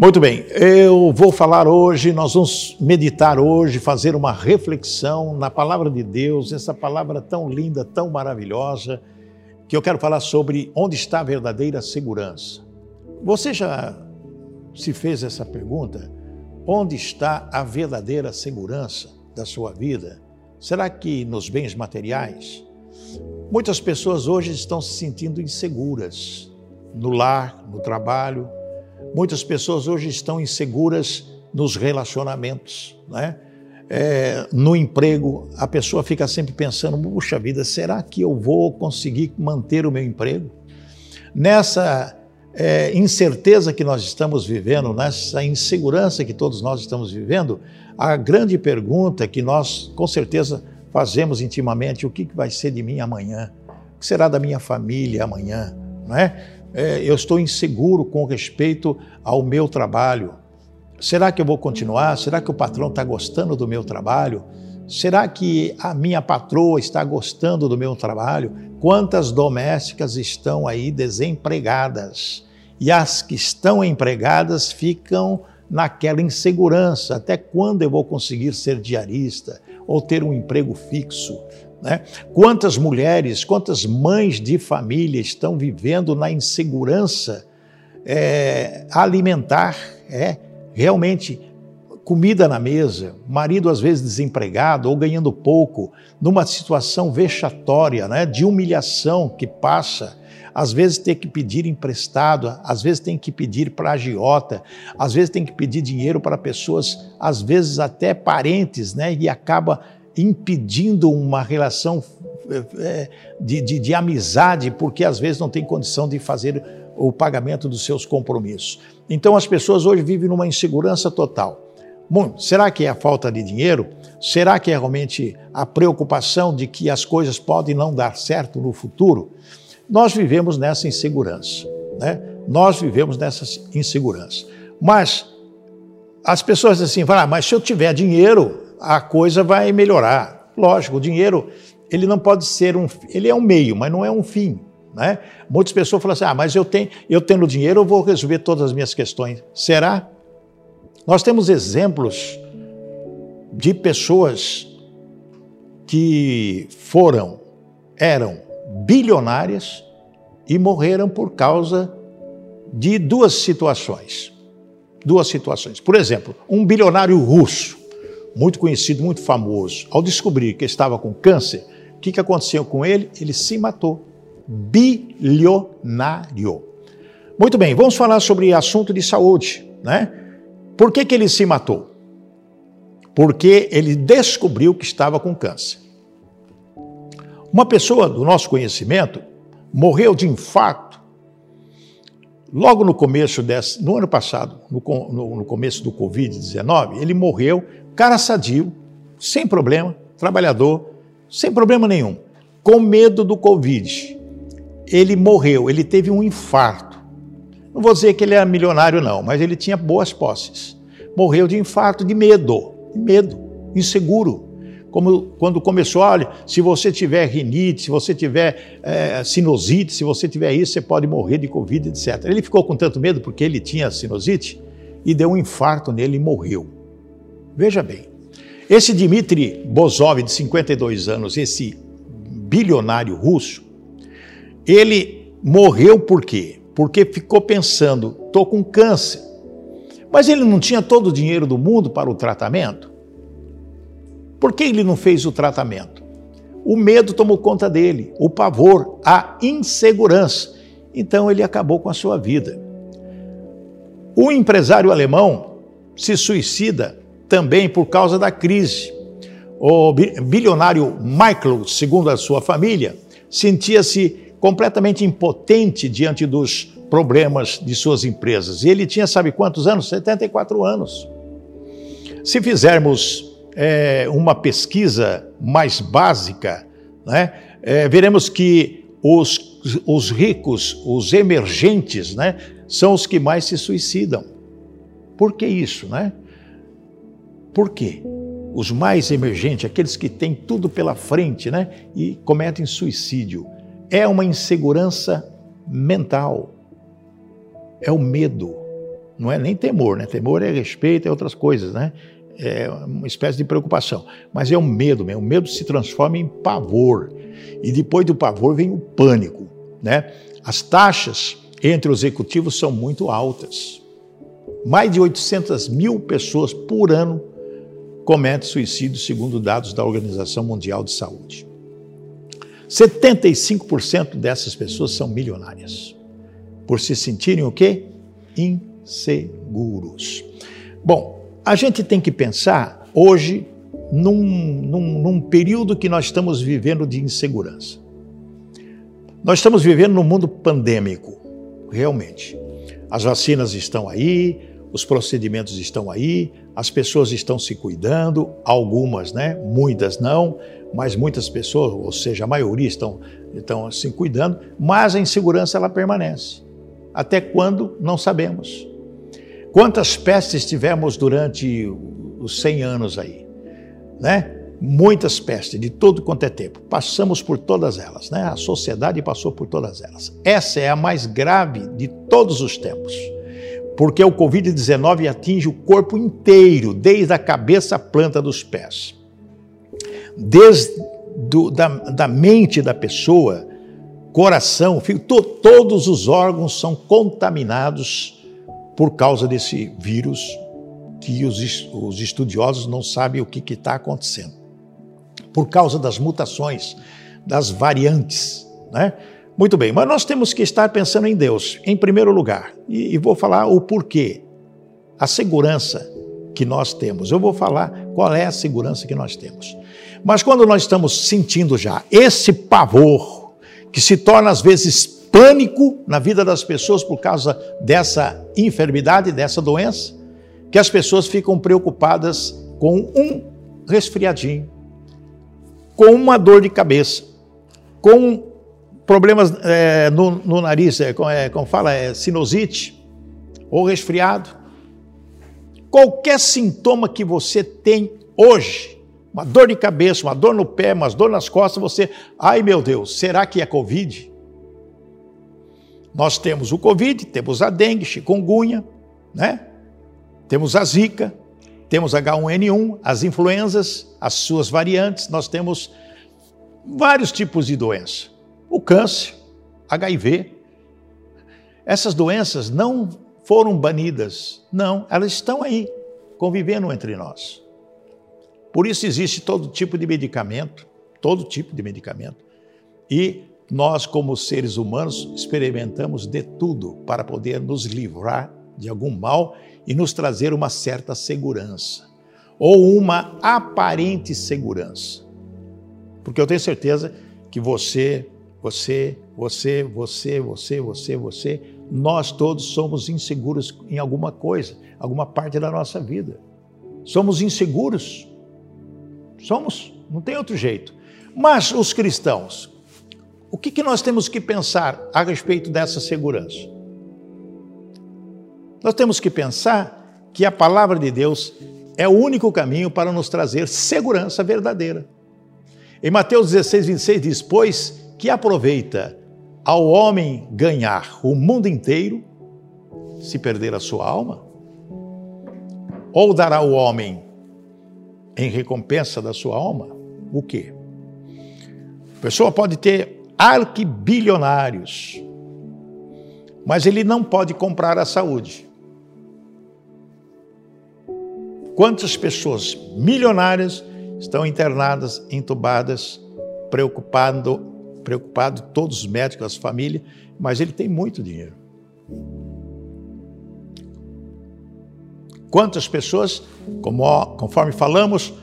Muito bem, eu vou falar hoje, nós vamos meditar hoje, fazer uma reflexão na palavra de Deus, essa palavra tão linda, tão maravilhosa, que eu quero falar sobre onde está a verdadeira segurança. Você já se fez essa pergunta? Onde está a verdadeira segurança da sua vida? Será que nos bens materiais? Muitas pessoas hoje estão se sentindo inseguras no lar, no trabalho, Muitas pessoas hoje estão inseguras nos relacionamentos, né? É, no emprego, a pessoa fica sempre pensando: puxa vida, será que eu vou conseguir manter o meu emprego? Nessa é, incerteza que nós estamos vivendo, nessa insegurança que todos nós estamos vivendo, a grande pergunta que nós com certeza fazemos intimamente: o que vai ser de mim amanhã? O que será da minha família amanhã? Não é? É, eu estou inseguro com respeito ao meu trabalho. Será que eu vou continuar? Será que o patrão está gostando do meu trabalho? Será que a minha patroa está gostando do meu trabalho? Quantas domésticas estão aí desempregadas? E as que estão empregadas ficam naquela insegurança: até quando eu vou conseguir ser diarista ou ter um emprego fixo? Né? Quantas mulheres, quantas mães de família estão vivendo na insegurança é, alimentar, é, realmente comida na mesa, marido às vezes desempregado ou ganhando pouco, numa situação vexatória, né, de humilhação que passa, às vezes tem que pedir emprestado, às vezes tem que pedir para agiota, às vezes tem que pedir dinheiro para pessoas, às vezes até parentes, né, e acaba impedindo uma relação é, de, de, de, amizade, porque às vezes não tem condição de fazer o pagamento dos seus compromissos. Então as pessoas hoje vivem numa insegurança total. Bom, será que é a falta de dinheiro? Será que é realmente a preocupação de que as coisas podem não dar certo no futuro? Nós vivemos nessa insegurança, né? Nós vivemos nessa insegurança. Mas as pessoas dizem assim, ah, mas se eu tiver dinheiro, a coisa vai melhorar. Lógico, o dinheiro ele não pode ser um, ele é um meio, mas não é um fim. Né? Muitas pessoas falam assim: ah, mas eu tenho, eu tendo dinheiro, eu vou resolver todas as minhas questões. Será? Nós temos exemplos de pessoas que foram, eram bilionárias e morreram por causa de duas situações. Duas situações. Por exemplo, um bilionário russo muito conhecido, muito famoso, ao descobrir que estava com câncer, o que, que aconteceu com ele? Ele se matou. Bilionário. Muito bem, vamos falar sobre assunto de saúde, né? Por que, que ele se matou? Porque ele descobriu que estava com câncer. Uma pessoa do nosso conhecimento morreu de infarto logo no começo desse, no ano passado, no, no, no começo do Covid-19, ele morreu Cara sadio, sem problema, trabalhador, sem problema nenhum, com medo do Covid. Ele morreu, ele teve um infarto. Não vou dizer que ele era milionário, não, mas ele tinha boas posses. Morreu de infarto, de medo, de medo, inseguro. Como quando começou, olha, se você tiver rinite, se você tiver é, sinusite, se você tiver isso, você pode morrer de Covid, etc. Ele ficou com tanto medo porque ele tinha sinusite e deu um infarto nele e morreu. Veja bem, esse Dmitry Bozov, de 52 anos, esse bilionário russo, ele morreu por quê? Porque ficou pensando, estou com câncer. Mas ele não tinha todo o dinheiro do mundo para o tratamento? Por que ele não fez o tratamento? O medo tomou conta dele, o pavor, a insegurança. Então ele acabou com a sua vida. O empresário alemão se suicida também por causa da crise. O bilionário Michael, segundo a sua família, sentia-se completamente impotente diante dos problemas de suas empresas. E ele tinha, sabe quantos anos? 74 anos. Se fizermos é, uma pesquisa mais básica, né, é, veremos que os, os ricos, os emergentes, né, são os que mais se suicidam. Por que isso, né? Por quê? Os mais emergentes, aqueles que têm tudo pela frente, né? E cometem suicídio. É uma insegurança mental. É o medo, Não é nem temor, né? Temor é respeito, é outras coisas, né? É uma espécie de preocupação. Mas é o medo mesmo. O medo se transforma em pavor. E depois do pavor vem o pânico, né? As taxas entre os executivos são muito altas. Mais de 800 mil pessoas por ano cometem suicídio, segundo dados da Organização Mundial de Saúde. 75% dessas pessoas são milionárias, por se sentirem o quê? Inseguros. Bom, a gente tem que pensar hoje num, num, num período que nós estamos vivendo de insegurança. Nós estamos vivendo num mundo pandêmico, realmente. As vacinas estão aí, os procedimentos estão aí, as pessoas estão se cuidando, algumas, né? Muitas não, mas muitas pessoas, ou seja, a maioria estão, estão se cuidando, mas a insegurança ela permanece. Até quando? Não sabemos. Quantas pestes tivemos durante os 100 anos aí, né? Muitas pestes de todo quanto é tempo. Passamos por todas elas, né? A sociedade passou por todas elas. Essa é a mais grave de todos os tempos porque o Covid-19 atinge o corpo inteiro, desde a cabeça à planta dos pés. Desde do, da, da, mente da pessoa, coração, to, todos os órgãos são contaminados por causa desse vírus que os, os estudiosos não sabem o que está acontecendo. Por causa das mutações, das variantes, né? Muito bem, mas nós temos que estar pensando em Deus, em primeiro lugar. E, e vou falar o porquê. A segurança que nós temos. Eu vou falar qual é a segurança que nós temos. Mas quando nós estamos sentindo já esse pavor, que se torna às vezes pânico na vida das pessoas por causa dessa enfermidade, dessa doença, que as pessoas ficam preocupadas com um resfriadinho, com uma dor de cabeça, com problemas é, no, no, nariz, é, é, como fala, é sinusite ou resfriado. Qualquer sintoma que você tem hoje, uma dor de cabeça, uma dor no pé, uma dor nas costas, você, ai meu Deus, será que é Covid? Nós temos o Covid, temos a dengue, chikungunya, né? Temos a zika, temos H1N1, as influenzas, as suas variantes, nós temos vários tipos de doença o câncer, HIV. Essas doenças não foram banidas, não, elas estão aí, convivendo entre nós. Por isso existe todo tipo de medicamento, todo tipo de medicamento. E nós, como seres humanos, experimentamos de tudo para poder nos livrar de algum mal e nos trazer uma certa segurança, ou uma aparente segurança. Porque eu tenho certeza que você você, você, você, você, você, você, nós todos somos inseguros em alguma coisa, alguma parte da nossa vida. Somos inseguros. Somos, não tem outro jeito. Mas os cristãos, o que, que nós temos que pensar a respeito dessa segurança? Nós temos que pensar que a palavra de Deus é o único caminho para nos trazer segurança verdadeira. Em Mateus 16, 26 diz: Pois que aproveita ao homem ganhar o mundo inteiro se perder a sua alma? Ou dará ao homem em recompensa da sua alma o quê? A pessoa pode ter arquibilionários, mas ele não pode comprar a saúde. Quantas pessoas milionárias estão internadas, entubadas, preocupando preocupado, todos os médicos, as famílias, mas ele tem muito dinheiro. Quantas pessoas, como, conforme falamos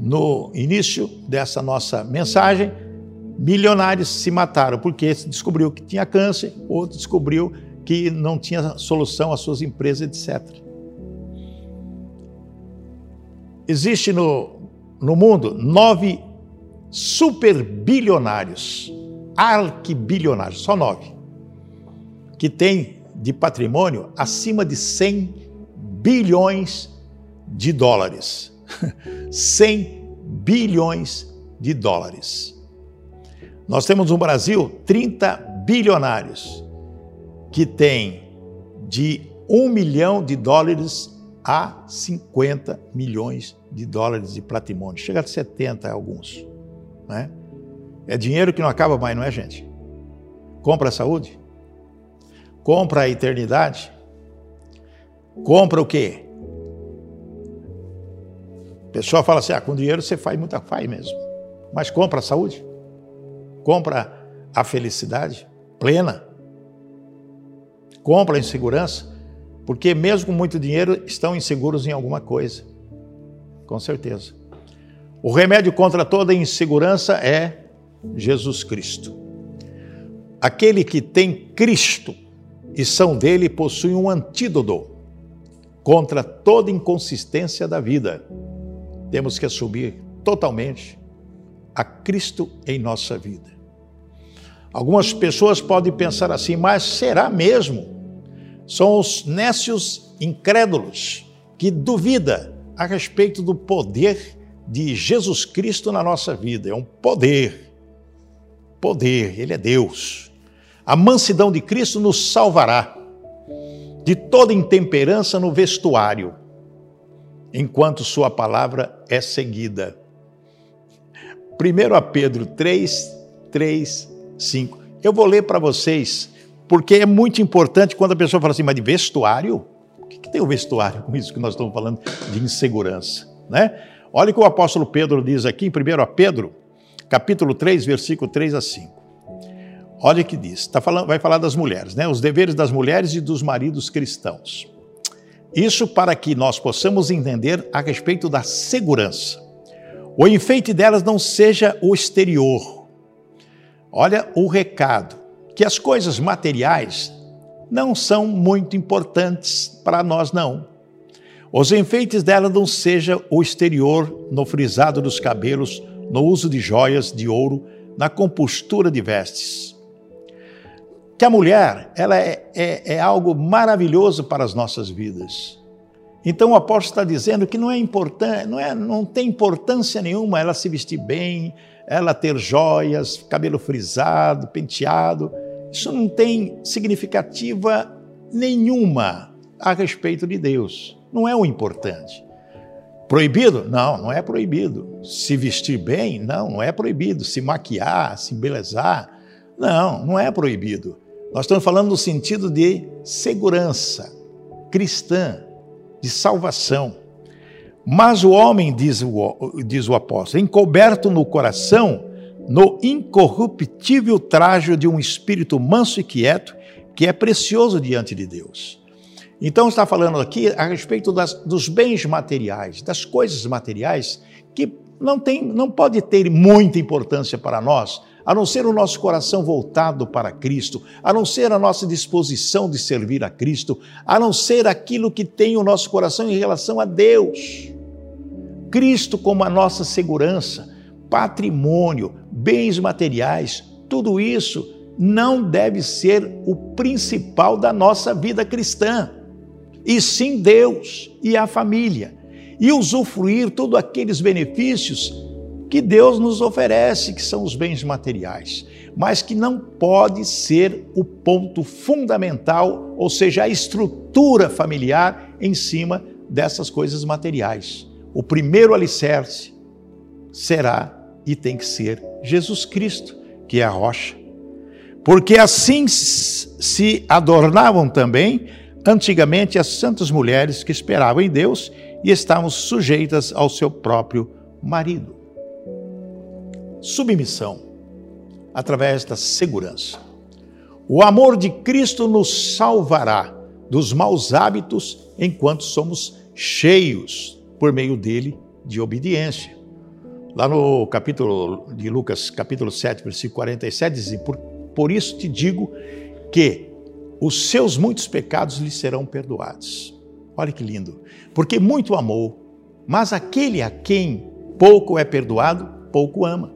no início dessa nossa mensagem, milionários se mataram porque descobriu que tinha câncer, outro descobriu que não tinha solução às suas empresas, etc. Existe no, no mundo nove superbilionários arquibilionários, só nove, que tem de patrimônio acima de 100 bilhões de dólares. 100 bilhões de dólares. Nós temos no Brasil 30 bilionários que têm de um milhão de dólares a 50 milhões de dólares de patrimônio. Chega a 70 alguns. Né? É dinheiro que não acaba mais, não é, gente? Compra a saúde? Compra a eternidade? Compra o quê? O pessoal fala assim: ah, com dinheiro você faz muita faz mesmo. Mas compra a saúde? Compra a felicidade plena? Compra a insegurança? Porque mesmo com muito dinheiro, estão inseguros em alguma coisa. Com certeza. O remédio contra toda insegurança é Jesus Cristo. Aquele que tem Cristo e são dele possui um antídoto contra toda inconsistência da vida. Temos que assumir totalmente a Cristo em nossa vida. Algumas pessoas podem pensar assim, mas será mesmo? São os nécios incrédulos que duvida a respeito do poder de Jesus Cristo na nossa vida. É um poder poder, Ele é Deus. A mansidão de Cristo nos salvará de toda intemperança no vestuário, enquanto Sua palavra é seguida. 1 a Pedro 3, 3, 5. Eu vou ler para vocês, porque é muito importante quando a pessoa fala assim, mas de vestuário? O que, que tem o vestuário com isso que nós estamos falando de insegurança? Né? Olha o que o apóstolo Pedro diz aqui em 1 Pedro capítulo 3, versículo 3 a 5. Olha que diz, tá falando, vai falar das mulheres, né? Os deveres das mulheres e dos maridos cristãos. Isso para que nós possamos entender a respeito da segurança. O enfeite delas não seja o exterior. Olha o recado, que as coisas materiais não são muito importantes para nós não. Os enfeites delas não seja o exterior no frisado dos cabelos no uso de joias de ouro, na compostura de vestes. Que a mulher, ela é, é, é algo maravilhoso para as nossas vidas. Então o apóstolo está dizendo que não é importante, não, é, não tem importância nenhuma ela se vestir bem, ela ter joias, cabelo frisado, penteado. Isso não tem significativa nenhuma a respeito de Deus. Não é o importante. Proibido? Não, não é proibido. Se vestir bem? Não, não é proibido. Se maquiar, se embelezar? Não, não é proibido. Nós estamos falando no sentido de segurança cristã, de salvação. Mas o homem, diz o, diz o apóstolo, encoberto no coração, no incorruptível trajo de um espírito manso e quieto, que é precioso diante de Deus. Então está falando aqui a respeito das, dos bens materiais, das coisas materiais que não tem, não pode ter muita importância para nós, a não ser o nosso coração voltado para Cristo, a não ser a nossa disposição de servir a Cristo, a não ser aquilo que tem o nosso coração em relação a Deus. Cristo como a nossa segurança, patrimônio, bens materiais, tudo isso não deve ser o principal da nossa vida cristã e sim Deus e a família, e usufruir todos aqueles benefícios que Deus nos oferece, que são os bens materiais, mas que não pode ser o ponto fundamental, ou seja, a estrutura familiar em cima dessas coisas materiais. O primeiro alicerce será e tem que ser Jesus Cristo, que é a rocha. Porque assim se adornavam também antigamente as santas mulheres que esperavam em Deus e estavam sujeitas ao seu próprio marido. Submissão através da segurança. O amor de Cristo nos salvará dos maus hábitos enquanto somos cheios, por meio dele, de obediência. Lá no capítulo de Lucas, capítulo 7, versículo 47, diz: Por, por isso te digo que os seus muitos pecados lhe serão perdoados. Olha que lindo. Porque muito amou, mas aquele a quem pouco é perdoado, pouco ama.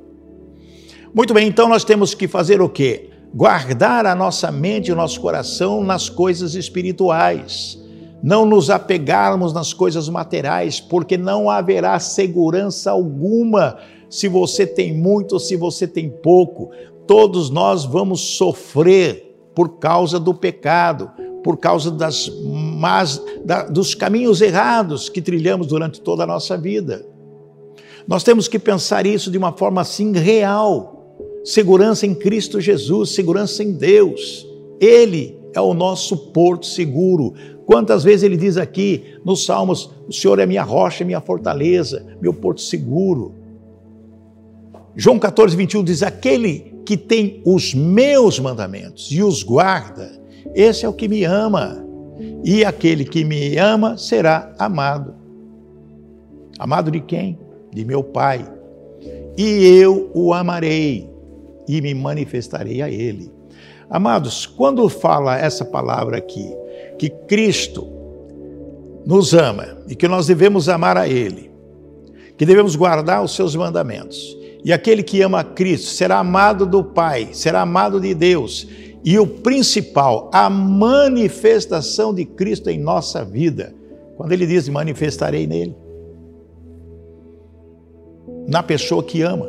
Muito bem, então nós temos que fazer o quê? Guardar a nossa mente e o nosso coração nas coisas espirituais. Não nos apegarmos nas coisas materiais, porque não haverá segurança alguma se você tem muito ou se você tem pouco. Todos nós vamos sofrer por causa do pecado, por causa das más, da, dos caminhos errados que trilhamos durante toda a nossa vida. Nós temos que pensar isso de uma forma assim real. Segurança em Cristo Jesus, segurança em Deus. Ele é o nosso porto seguro. Quantas vezes ele diz aqui nos Salmos: O Senhor é minha rocha, minha fortaleza, meu porto seguro. João 14, 21 diz: Aquele que tem os meus mandamentos e os guarda, esse é o que me ama. E aquele que me ama será amado. Amado de quem? De meu Pai. E eu o amarei e me manifestarei a ele. Amados, quando fala essa palavra aqui, que Cristo nos ama e que nós devemos amar a Ele, que devemos guardar os seus mandamentos, e aquele que ama Cristo será amado do Pai, será amado de Deus, e o principal, a manifestação de Cristo em nossa vida. Quando ele diz: manifestarei nele. Na pessoa que ama,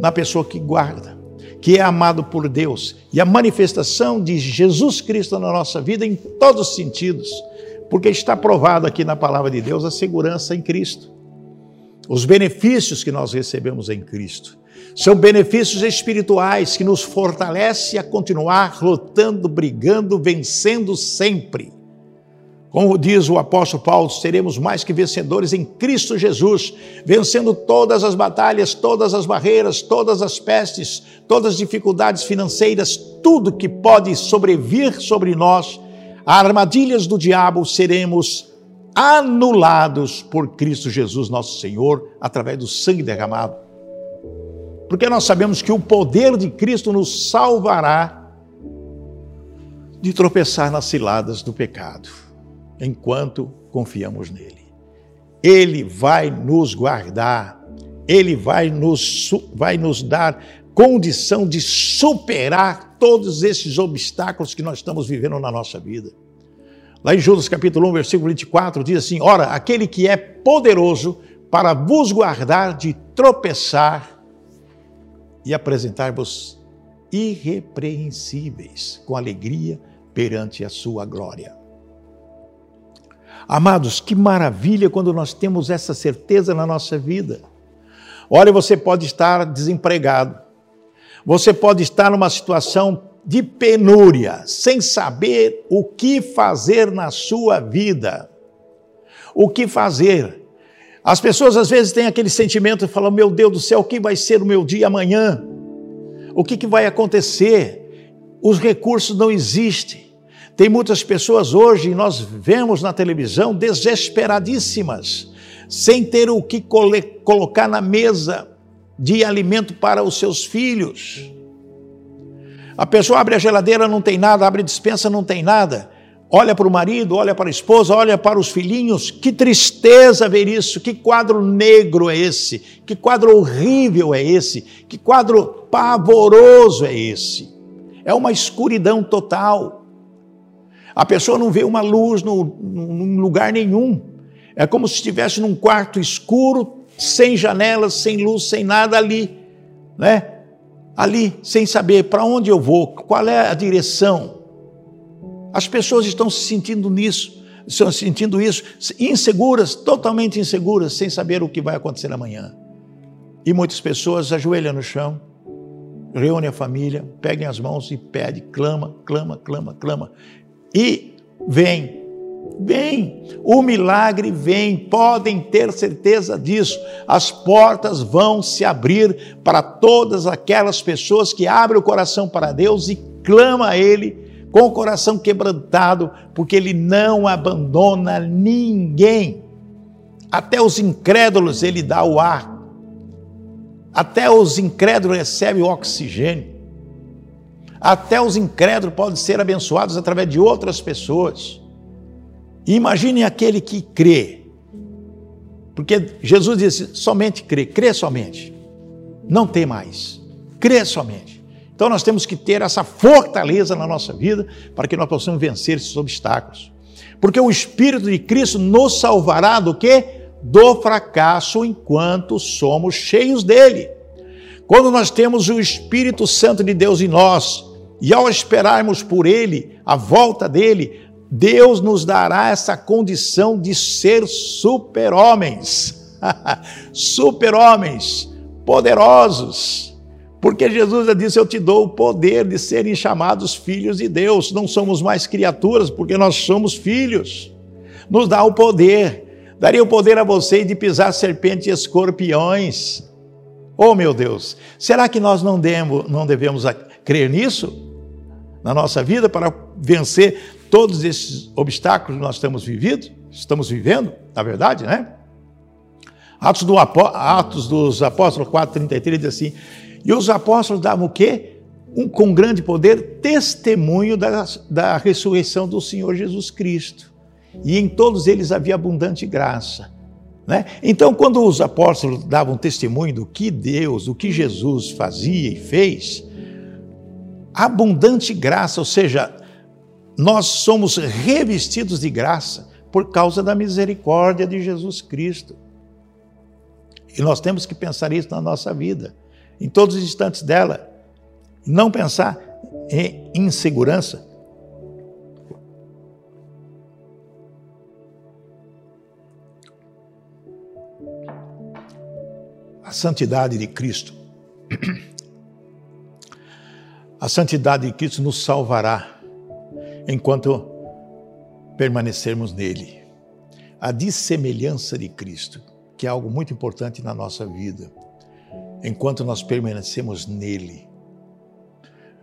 na pessoa que guarda, que é amado por Deus e a manifestação de Jesus Cristo na nossa vida em todos os sentidos, porque está provado aqui na palavra de Deus a segurança em Cristo. Os benefícios que nós recebemos em Cristo são benefícios espirituais que nos fortalecem a continuar lutando, brigando, vencendo sempre. Como diz o apóstolo Paulo, seremos mais que vencedores em Cristo Jesus, vencendo todas as batalhas, todas as barreiras, todas as pestes, todas as dificuldades financeiras, tudo que pode sobrevir sobre nós, armadilhas do diabo, seremos anulados por Cristo Jesus, nosso Senhor, através do sangue derramado. Porque nós sabemos que o poder de Cristo nos salvará de tropeçar nas ciladas do pecado enquanto confiamos nele. Ele vai nos guardar, ele vai nos, vai nos dar condição de superar todos esses obstáculos que nós estamos vivendo na nossa vida. Lá em Judas capítulo 1, versículo 24, diz assim: Ora, aquele que é poderoso para vos guardar de tropeçar e apresentar-vos irrepreensíveis com alegria perante a sua glória. Amados, que maravilha quando nós temos essa certeza na nossa vida. Olha, você pode estar desempregado, você pode estar numa situação de penúria, sem saber o que fazer na sua vida. O que fazer? As pessoas às vezes têm aquele sentimento e falam: Meu Deus do céu, o que vai ser o meu dia amanhã? O que, que vai acontecer? Os recursos não existem. Tem muitas pessoas hoje, nós vemos na televisão, desesperadíssimas, sem ter o que colocar na mesa de alimento para os seus filhos. A pessoa abre a geladeira, não tem nada, abre a dispensa, não tem nada. Olha para o marido, olha para a esposa, olha para os filhinhos. Que tristeza ver isso. Que quadro negro é esse? Que quadro horrível é esse? Que quadro pavoroso é esse? É uma escuridão total. A pessoa não vê uma luz no, lugar nenhum. É como se estivesse num quarto escuro, sem janelas, sem luz, sem nada ali, né? Ali, sem saber para onde eu vou, qual é a direção. As pessoas estão se sentindo nisso, estão sentindo isso, inseguras, totalmente inseguras, sem saber o que vai acontecer amanhã. E muitas pessoas ajoelham no chão, reúnem a família, peguem as mãos e pedem, clama, clama, clama, clama e vem. Vem, o milagre vem, podem ter certeza disso. As portas vão se abrir para todas aquelas pessoas que abrem o coração para Deus e clamam a Ele com o coração quebrantado, porque Ele não abandona ninguém. Até os incrédulos Ele dá o ar, até os incrédulos recebem o oxigênio. Até os incrédulos podem ser abençoados através de outras pessoas. Imagine aquele que crê. Porque Jesus disse: somente crê, crê somente. Não tem mais. Crê somente. Então nós temos que ter essa fortaleza na nossa vida para que nós possamos vencer esses obstáculos. Porque o Espírito de Cristo nos salvará do que? Do fracasso enquanto somos cheios dele. Quando nós temos o Espírito Santo de Deus em nós, e ao esperarmos por Ele, a volta dele, Deus nos dará essa condição de ser super-homens, super-homens, poderosos, porque Jesus já disse: Eu te dou o poder de serem chamados filhos de Deus. Não somos mais criaturas, porque nós somos filhos. Nos dá o poder, daria o poder a você de pisar serpentes e escorpiões. Oh meu Deus, será que nós não, não devemos crer nisso na nossa vida para vencer todos esses obstáculos que nós estamos vivendo, estamos vivendo, na verdade, né? Atos, do, Atos dos Apóstolos 4,33 diz assim: E os apóstolos davam o quê? Um, com grande poder, testemunho da, da ressurreição do Senhor Jesus Cristo. E em todos eles havia abundante graça. Né? Então, quando os apóstolos davam testemunho do que Deus, do que Jesus fazia e fez, abundante graça, ou seja, nós somos revestidos de graça por causa da misericórdia de Jesus Cristo. E nós temos que pensar isso na nossa vida, em todos os instantes dela. Não pensar em insegurança. A santidade de Cristo. A santidade de Cristo nos salvará enquanto permanecermos nele. A dissemelhança de Cristo, que é algo muito importante na nossa vida, enquanto nós permanecemos nele.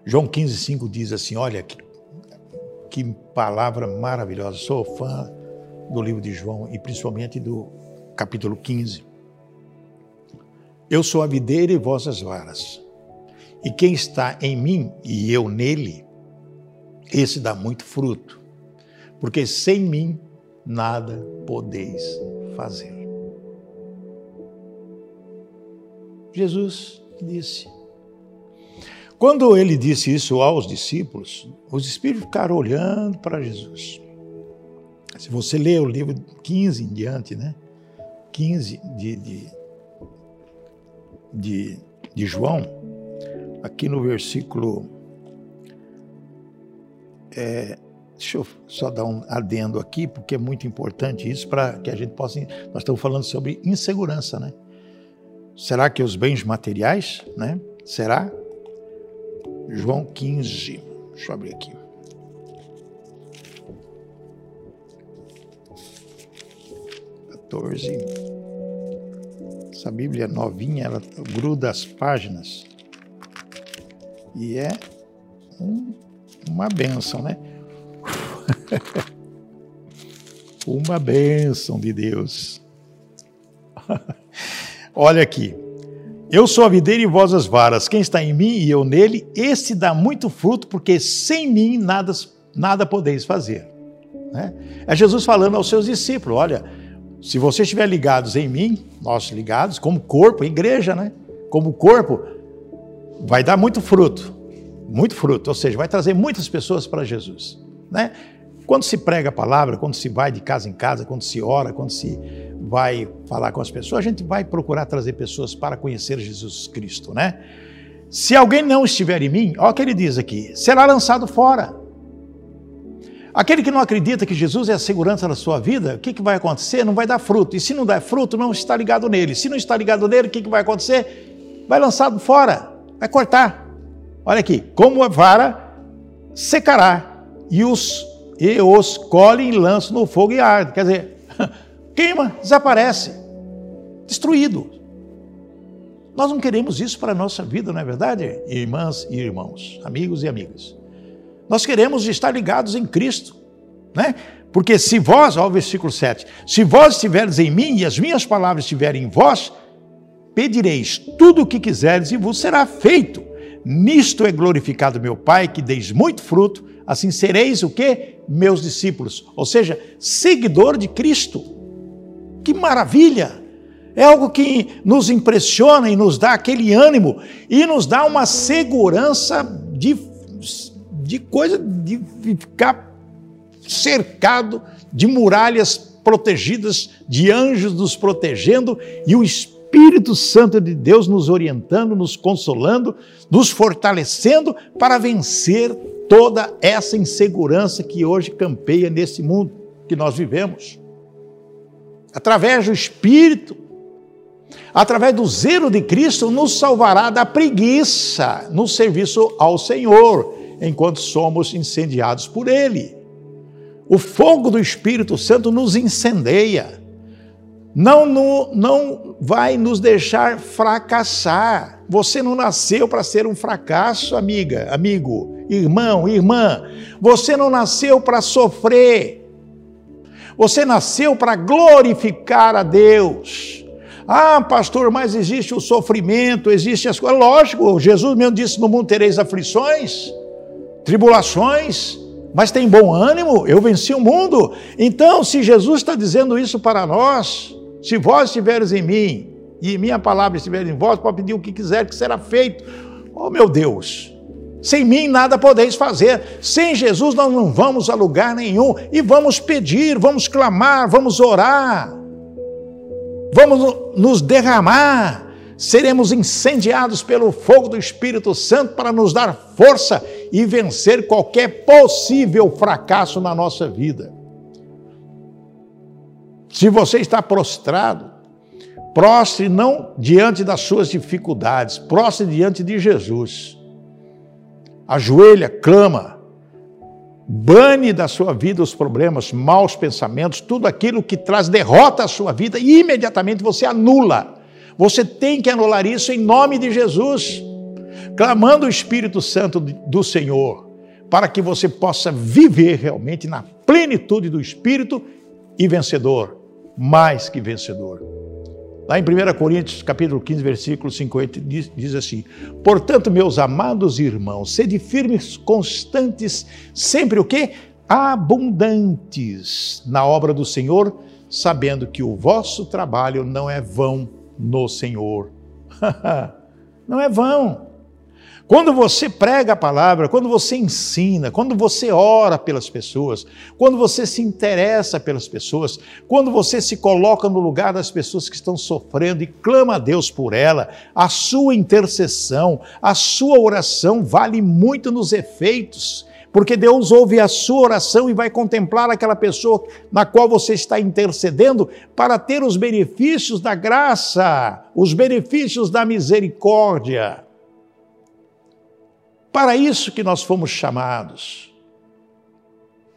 João 15,5 diz assim: Olha, que, que palavra maravilhosa. Sou fã do livro de João e principalmente do capítulo 15. Eu sou a videira e vós as varas. E quem está em mim e eu nele, esse dá muito fruto, porque sem mim nada podeis fazer. Jesus disse. Quando ele disse isso aos discípulos, os espíritos ficaram olhando para Jesus. Se você ler o livro 15 em diante, né? 15 de, de, de, de João, aqui no versículo é, deixa eu só dar um adendo aqui, porque é muito importante isso para que a gente possa. Nós estamos falando sobre insegurança, né? Será que os bens materiais, né? Será? João 15. Deixa eu abrir aqui. Essa Bíblia é novinha, ela gruda as páginas. E é um uma benção, né? uma benção de Deus. Olha aqui. Eu sou a videira e vós as varas. Quem está em mim e eu nele, esse dá muito fruto, porque sem mim nada, nada podeis fazer. Né? É Jesus falando aos seus discípulos: olha, se vocês estiverem ligados em mim, nós ligados, como corpo, igreja, né? Como corpo, vai dar muito fruto muito fruto, ou seja, vai trazer muitas pessoas para Jesus. Né? Quando se prega a palavra, quando se vai de casa em casa, quando se ora, quando se vai falar com as pessoas, a gente vai procurar trazer pessoas para conhecer Jesus Cristo, né? Se alguém não estiver em mim, olha o que ele diz aqui, será lançado fora. Aquele que não acredita que Jesus é a segurança da sua vida, o que, que vai acontecer? Não vai dar fruto. E se não der fruto, não está ligado nele. Se não está ligado nele, o que, que vai acontecer? Vai lançado fora, vai cortar. Olha aqui, como a vara secará e os, e os colhem e lançam no fogo e arde. Quer dizer, queima, desaparece, destruído. Nós não queremos isso para a nossa vida, não é verdade, irmãs e irmãos, amigos e amigas? Nós queremos estar ligados em Cristo, né? Porque se vós, ó, o versículo 7, se vós estiveres em mim e as minhas palavras estiverem em vós, pedireis tudo o que quiseres e vos será feito. Nisto é glorificado meu Pai, que deis muito fruto, assim sereis o que? Meus discípulos, ou seja, seguidor de Cristo. Que maravilha! É algo que nos impressiona e nos dá aquele ânimo e nos dá uma segurança de, de coisa de ficar cercado de muralhas protegidas, de anjos nos protegendo e o Espírito Espírito Santo de Deus nos orientando, nos consolando, nos fortalecendo para vencer toda essa insegurança que hoje campeia nesse mundo que nós vivemos. Através do Espírito, através do zelo de Cristo, nos salvará da preguiça no serviço ao Senhor, enquanto somos incendiados por Ele. O fogo do Espírito Santo nos incendeia, não, não, não vai nos deixar fracassar. Você não nasceu para ser um fracasso, amiga, amigo, irmão, irmã. Você não nasceu para sofrer. Você nasceu para glorificar a Deus. Ah, pastor, mas existe o sofrimento, existe as coisas. Lógico, Jesus mesmo disse: no mundo tereis aflições, tribulações, mas tem bom ânimo, eu venci o mundo. Então, se Jesus está dizendo isso para nós, se vós estiveres em mim e minha palavra estiver em vós, pode pedir o que quiser que será feito. Oh, meu Deus, sem mim nada podeis fazer. Sem Jesus nós não vamos a lugar nenhum. E vamos pedir, vamos clamar, vamos orar. Vamos nos derramar. Seremos incendiados pelo fogo do Espírito Santo para nos dar força e vencer qualquer possível fracasso na nossa vida. Se você está prostrado, prostre não diante das suas dificuldades, prostre diante de Jesus. Ajoelha, clama, bane da sua vida os problemas, maus pensamentos, tudo aquilo que traz derrota à sua vida, e imediatamente você anula. Você tem que anular isso em nome de Jesus, clamando o Espírito Santo do Senhor, para que você possa viver realmente na plenitude do Espírito e vencedor, mais que vencedor. Lá em 1 Coríntios, capítulo 15, versículo 50, diz, diz assim: Portanto, meus amados irmãos, sede firmes, constantes, sempre o quê? Abundantes na obra do Senhor, sabendo que o vosso trabalho não é vão no Senhor. não é vão. Quando você prega a palavra, quando você ensina, quando você ora pelas pessoas, quando você se interessa pelas pessoas, quando você se coloca no lugar das pessoas que estão sofrendo e clama a Deus por ela, a sua intercessão, a sua oração vale muito nos efeitos. Porque Deus ouve a sua oração e vai contemplar aquela pessoa na qual você está intercedendo para ter os benefícios da graça, os benefícios da misericórdia. Para isso que nós fomos chamados.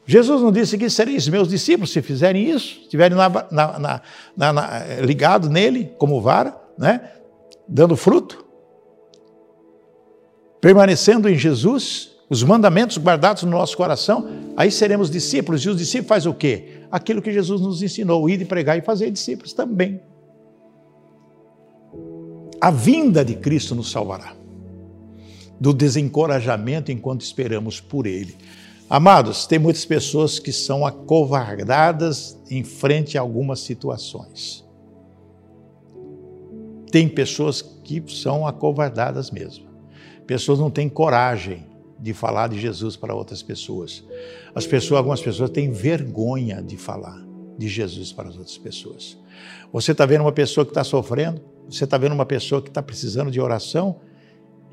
Jesus não disse que sereis meus discípulos se fizerem isso, estiverem ligados nele como vara, né? dando fruto, permanecendo em Jesus, os mandamentos guardados no nosso coração, aí seremos discípulos. E os discípulos fazem o quê? Aquilo que Jesus nos ensinou, ir e pregar e fazer discípulos também. A vinda de Cristo nos salvará do desencorajamento enquanto esperamos por Ele. Amados, tem muitas pessoas que são acovardadas em frente a algumas situações. Tem pessoas que são acovardadas mesmo. Pessoas não têm coragem de falar de Jesus para outras pessoas. As pessoas, algumas pessoas têm vergonha de falar de Jesus para as outras pessoas. Você está vendo uma pessoa que está sofrendo? Você está vendo uma pessoa que está precisando de oração?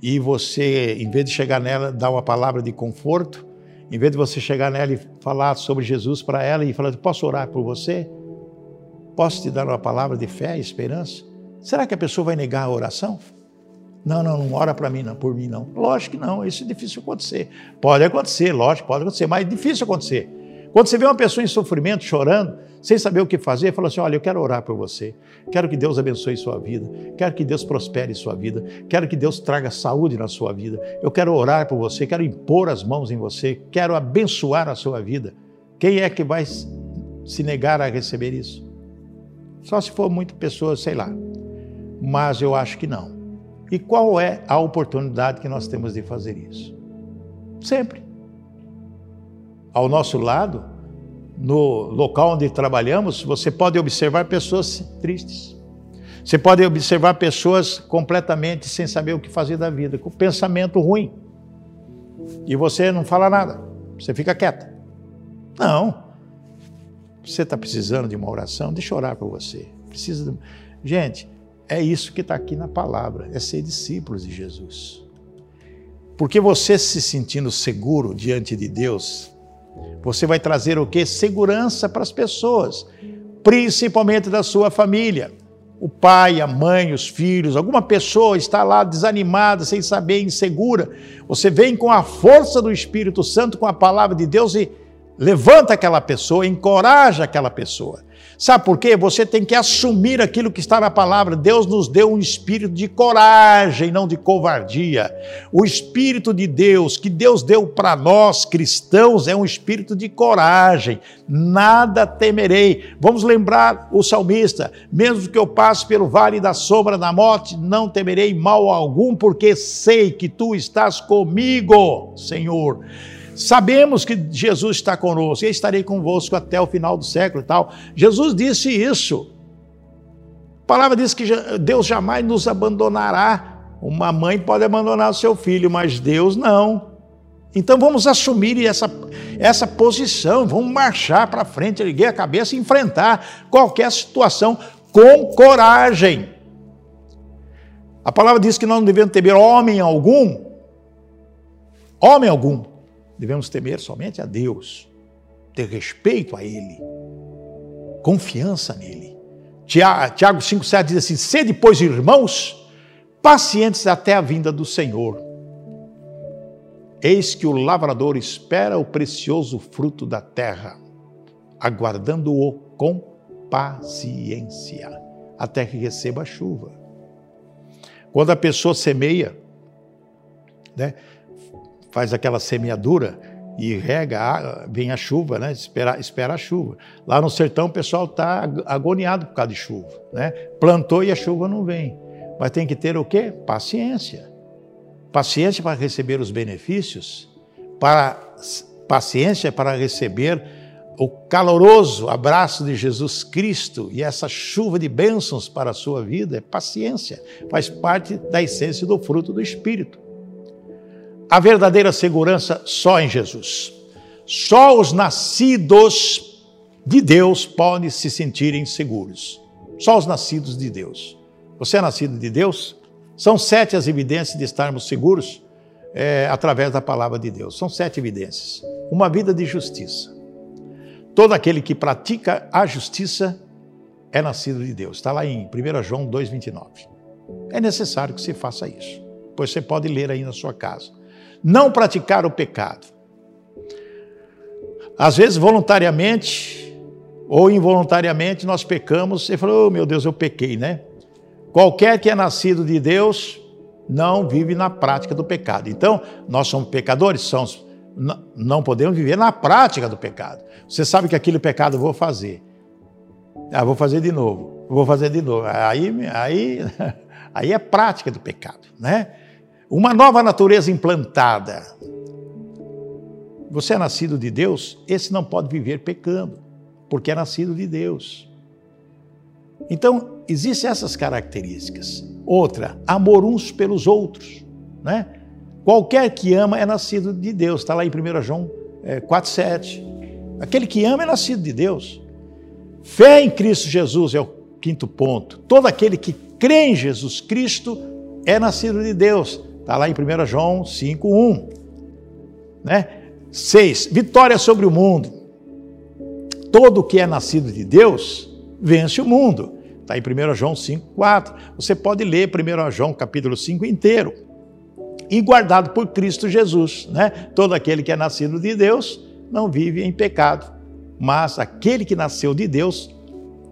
E você, em vez de chegar nela, dar uma palavra de conforto, em vez de você chegar nela e falar sobre Jesus para ela e falar, posso orar por você? Posso te dar uma palavra de fé e esperança? Será que a pessoa vai negar a oração? Não, não, não ora para mim, não, por mim não. Lógico que não, isso é difícil acontecer. Pode acontecer, lógico, pode acontecer, mas é difícil acontecer. Quando você vê uma pessoa em sofrimento, chorando, sem saber o que fazer, fala assim: Olha, eu quero orar por você, quero que Deus abençoe sua vida, quero que Deus prospere sua vida, quero que Deus traga saúde na sua vida, eu quero orar por você, quero impor as mãos em você, quero abençoar a sua vida. Quem é que vai se negar a receber isso? Só se for muita pessoa, sei lá. Mas eu acho que não. E qual é a oportunidade que nós temos de fazer isso? Sempre. Ao nosso lado, no local onde trabalhamos, você pode observar pessoas tristes. Você pode observar pessoas completamente sem saber o que fazer da vida, com pensamento ruim. E você não fala nada, você fica quieta. Não. Você está precisando de uma oração? Deixa eu orar por você. Precisa de... Gente, é isso que está aqui na palavra, é ser discípulos de Jesus. Porque você se sentindo seguro diante de Deus, você vai trazer o que? Segurança para as pessoas, principalmente da sua família. O pai, a mãe, os filhos, alguma pessoa está lá desanimada, sem saber, insegura. Você vem com a força do Espírito Santo, com a palavra de Deus e levanta aquela pessoa, encoraja aquela pessoa. Sabe por quê? Você tem que assumir aquilo que está na palavra. Deus nos deu um espírito de coragem, não de covardia. O espírito de Deus, que Deus deu para nós cristãos, é um espírito de coragem. Nada temerei. Vamos lembrar o salmista: mesmo que eu passe pelo vale da sombra da morte, não temerei mal algum, porque sei que tu estás comigo, Senhor. Sabemos que Jesus está conosco, e estarei convosco até o final do século e tal. Jesus disse isso. A palavra diz que Deus jamais nos abandonará. Uma mãe pode abandonar o seu filho, mas Deus não. Então vamos assumir essa, essa posição, vamos marchar para frente, erguer a cabeça e enfrentar qualquer situação com coragem. A palavra diz que nós não devemos temer homem algum, homem algum, Devemos temer somente a Deus, ter respeito a Ele, confiança nele. Tiago 5,7 diz assim: Sede, pois, irmãos, pacientes até a vinda do Senhor. Eis que o lavrador espera o precioso fruto da terra, aguardando-o com paciência, até que receba a chuva. Quando a pessoa semeia, né, faz aquela semeadura e rega, vem a chuva, né? Espera, espera a chuva. Lá no sertão o pessoal está agoniado por causa de chuva, né? Plantou e a chuva não vem. Mas tem que ter o quê? Paciência. Paciência para receber os benefícios, para paciência para receber o caloroso abraço de Jesus Cristo e essa chuva de bênçãos para a sua vida, é paciência, faz parte da essência do fruto do Espírito a verdadeira segurança só em Jesus. Só os nascidos de Deus podem se sentirem seguros. Só os nascidos de Deus. Você é nascido de Deus? São sete as evidências de estarmos seguros é, através da palavra de Deus. São sete evidências. Uma vida de justiça. Todo aquele que pratica a justiça é nascido de Deus. Está lá em 1 João 2,29. É necessário que você faça isso, pois você pode ler aí na sua casa não praticar o pecado. Às vezes, voluntariamente ou involuntariamente, nós pecamos e falou: oh, meu Deus, eu pequei, né? Qualquer que é nascido de Deus não vive na prática do pecado. Então, nós somos pecadores, somos, não podemos viver na prática do pecado. Você sabe que aquele pecado eu vou fazer. Ah, vou fazer de novo, vou fazer de novo. Aí, aí, aí é prática do pecado, né? Uma nova natureza implantada. Você é nascido de Deus, esse não pode viver pecando, porque é nascido de Deus. Então, existem essas características. Outra, amor uns pelos outros. Né? Qualquer que ama é nascido de Deus, está lá em 1 João é, 4,7. Aquele que ama é nascido de Deus. Fé em Cristo Jesus é o quinto ponto. Todo aquele que crê em Jesus Cristo é nascido de Deus. Está lá em 1 João 5,1. Né? 6. Vitória sobre o mundo. Todo que é nascido de Deus vence o mundo. Está em 1 João 5,4. Você pode ler 1 João capítulo 5 inteiro. E guardado por Cristo Jesus. Né? Todo aquele que é nascido de Deus não vive em pecado. Mas aquele que nasceu de Deus,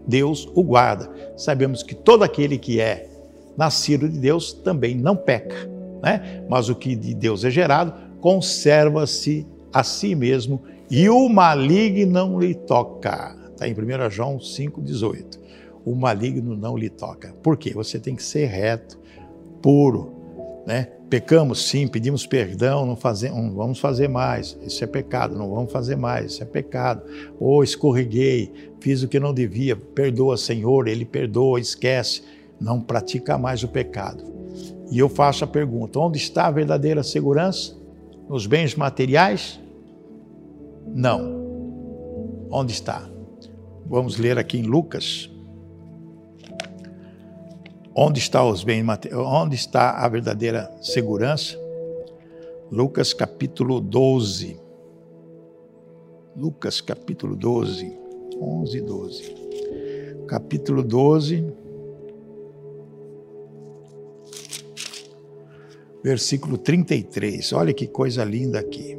Deus o guarda. Sabemos que todo aquele que é nascido de Deus também não peca né? mas o que de Deus é gerado conserva-se a si mesmo e o maligno não lhe toca. Está em 1 João 5,18. O maligno não lhe toca. Por quê? Você tem que ser reto, puro. Né? Pecamos sim, pedimos perdão, não, fazemos, não vamos fazer mais. Isso é pecado, não vamos fazer mais, isso é pecado. Ou escorreguei, fiz o que não devia, perdoa, Senhor, Ele perdoa, esquece. Não pratica mais o pecado. E eu faço a pergunta: onde está a verdadeira segurança? Nos bens materiais? Não. Onde está? Vamos ler aqui em Lucas Onde está os bens Onde está a verdadeira segurança? Lucas capítulo 12. Lucas capítulo 12, 11 e 12. Capítulo 12, versículo 33. Olha que coisa linda aqui.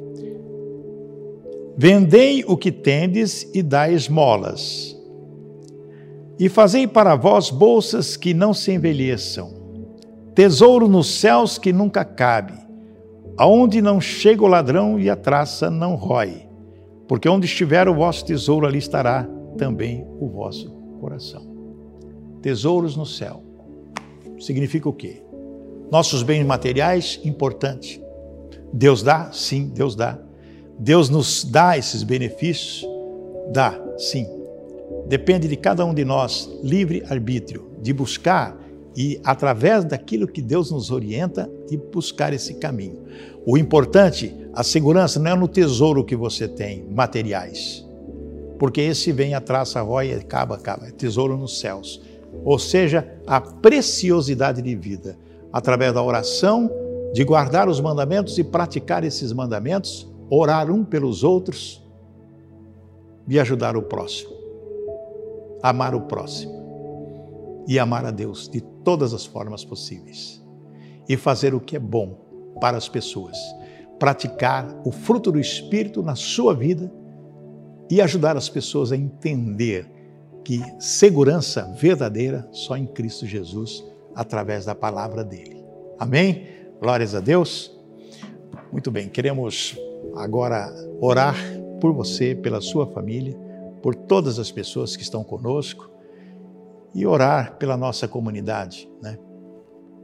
Vendei o que tendes e dai esmolas. E fazei para vós bolsas que não se envelheçam, tesouro nos céus que nunca cabe, aonde não chega o ladrão e a traça não rói. Porque onde estiver o vosso tesouro, ali estará também o vosso coração. Tesouros no céu. Significa o quê? Nossos bens materiais, importante. Deus dá? Sim, Deus dá. Deus nos dá esses benefícios? Dá, sim. Depende de cada um de nós, livre arbítrio, de buscar e, através daquilo que Deus nos orienta, e buscar esse caminho. O importante, a segurança, não é no tesouro que você tem, materiais. Porque esse vem a traça, rói, acaba, acaba. É tesouro nos céus. Ou seja, a preciosidade de vida através da oração, de guardar os mandamentos e praticar esses mandamentos, orar um pelos outros e ajudar o próximo. Amar o próximo e amar a Deus de todas as formas possíveis. E fazer o que é bom para as pessoas. Praticar o fruto do Espírito na sua vida e ajudar as pessoas a entender que segurança verdadeira só em Cristo Jesus através da palavra dele. Amém? Glórias a Deus. Muito bem, queremos agora orar por você, pela sua família, por todas as pessoas que estão conosco e orar pela nossa comunidade, né?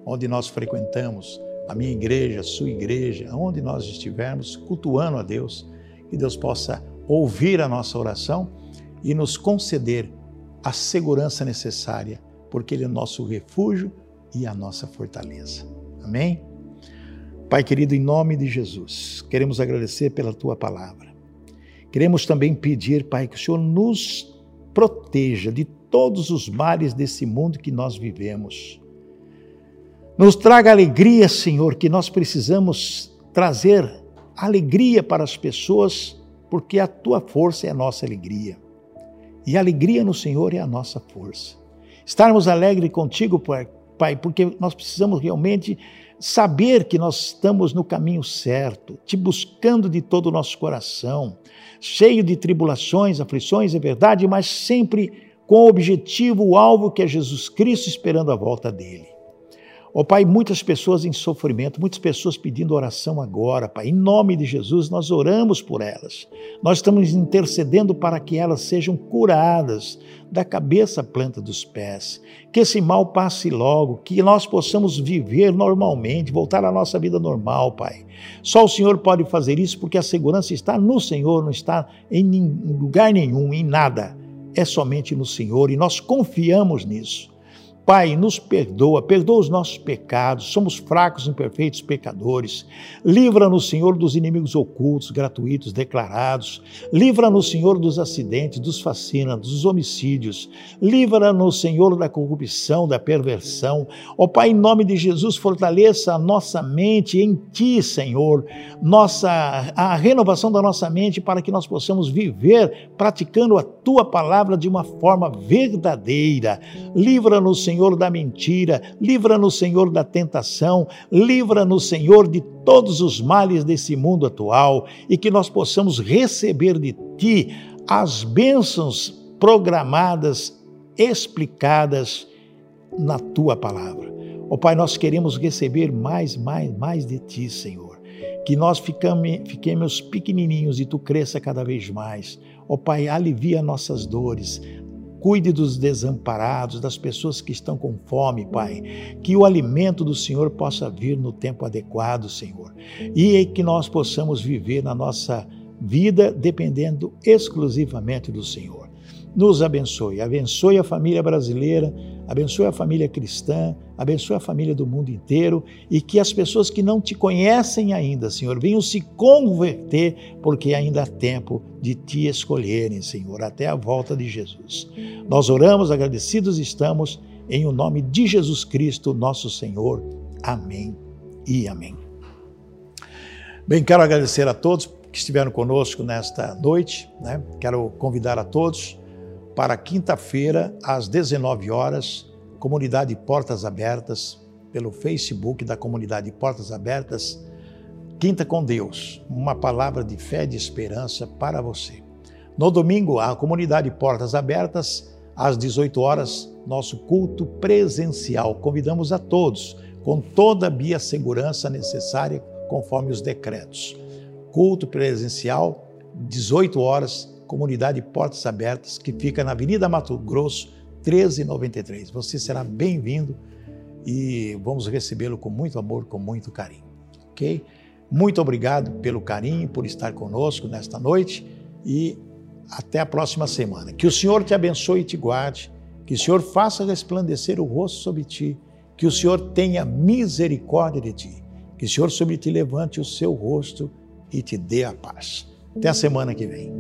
Onde nós frequentamos, a minha igreja, a sua igreja, onde nós estivermos cultuando a Deus, que Deus possa ouvir a nossa oração e nos conceder a segurança necessária, porque Ele é nosso refúgio e a nossa fortaleza. Amém? Pai querido, em nome de Jesus, queremos agradecer pela tua palavra. Queremos também pedir, Pai, que o Senhor nos proteja de todos os males desse mundo que nós vivemos. Nos traga alegria, Senhor, que nós precisamos trazer alegria para as pessoas, porque a tua força é a nossa alegria. E a alegria no Senhor é a nossa força. Estarmos alegres contigo, Pai, porque nós precisamos realmente saber que nós estamos no caminho certo, te buscando de todo o nosso coração, cheio de tribulações, aflições, é verdade, mas sempre com o objetivo, o alvo que é Jesus Cristo, esperando a volta dele. Ó oh, Pai, muitas pessoas em sofrimento, muitas pessoas pedindo oração agora, Pai. Em nome de Jesus, nós oramos por elas. Nós estamos intercedendo para que elas sejam curadas da cabeça à planta dos pés. Que esse mal passe logo, que nós possamos viver normalmente, voltar à nossa vida normal, Pai. Só o Senhor pode fazer isso porque a segurança está no Senhor, não está em lugar nenhum, em nada. É somente no Senhor e nós confiamos nisso. Pai, nos perdoa, perdoa os nossos pecados, somos fracos, imperfeitos pecadores. Livra-nos, Senhor, dos inimigos ocultos, gratuitos, declarados. Livra-nos, Senhor, dos acidentes, dos fascinas, dos homicídios. Livra-nos, Senhor, da corrupção, da perversão. Ó Pai, em nome de Jesus, fortaleça a nossa mente em Ti, Senhor, nossa, a renovação da nossa mente para que nós possamos viver praticando a Tua palavra de uma forma verdadeira. Livra-nos, Senhor, Senhor, da mentira, livra-nos, Senhor, da tentação, livra-nos, Senhor, de todos os males desse mundo atual e que nós possamos receber de Ti as bênçãos programadas, explicadas na Tua palavra. Ó oh, Pai, nós queremos receber mais, mais, mais de Ti, Senhor. Que nós fiquemos pequenininhos e Tu cresça cada vez mais. Ó oh, Pai, alivia nossas dores, Cuide dos desamparados, das pessoas que estão com fome, Pai. Que o alimento do Senhor possa vir no tempo adequado, Senhor. E que nós possamos viver na nossa vida dependendo exclusivamente do Senhor. Nos abençoe, abençoe a família brasileira, abençoe a família cristã, abençoe a família do mundo inteiro e que as pessoas que não te conhecem ainda, Senhor, venham se converter, porque ainda há tempo de te escolherem, Senhor, até a volta de Jesus. Nós oramos, agradecidos estamos, em o nome de Jesus Cristo, nosso Senhor. Amém e amém. Bem, quero agradecer a todos que estiveram conosco nesta noite. Né? Quero convidar a todos para quinta-feira, às 19 horas, Comunidade Portas Abertas, pelo Facebook da Comunidade Portas Abertas. Quinta com Deus, uma palavra de fé e de esperança para você. No domingo, a Comunidade Portas Abertas, às 18 horas, nosso culto presencial. Convidamos a todos, com toda a biossegurança necessária, conforme os decretos. Culto presencial, 18 horas, Comunidade Portas Abertas, que fica na Avenida Mato Grosso, 1393. Você será bem-vindo e vamos recebê-lo com muito amor, com muito carinho, ok? Muito obrigado pelo carinho, por estar conosco nesta noite e até a próxima semana. Que o Senhor te abençoe e te guarde, que o Senhor faça resplandecer o rosto sobre ti, que o Senhor tenha misericórdia de ti, que o Senhor sobre ti levante o seu rosto e te dê a paz. Até a semana que vem.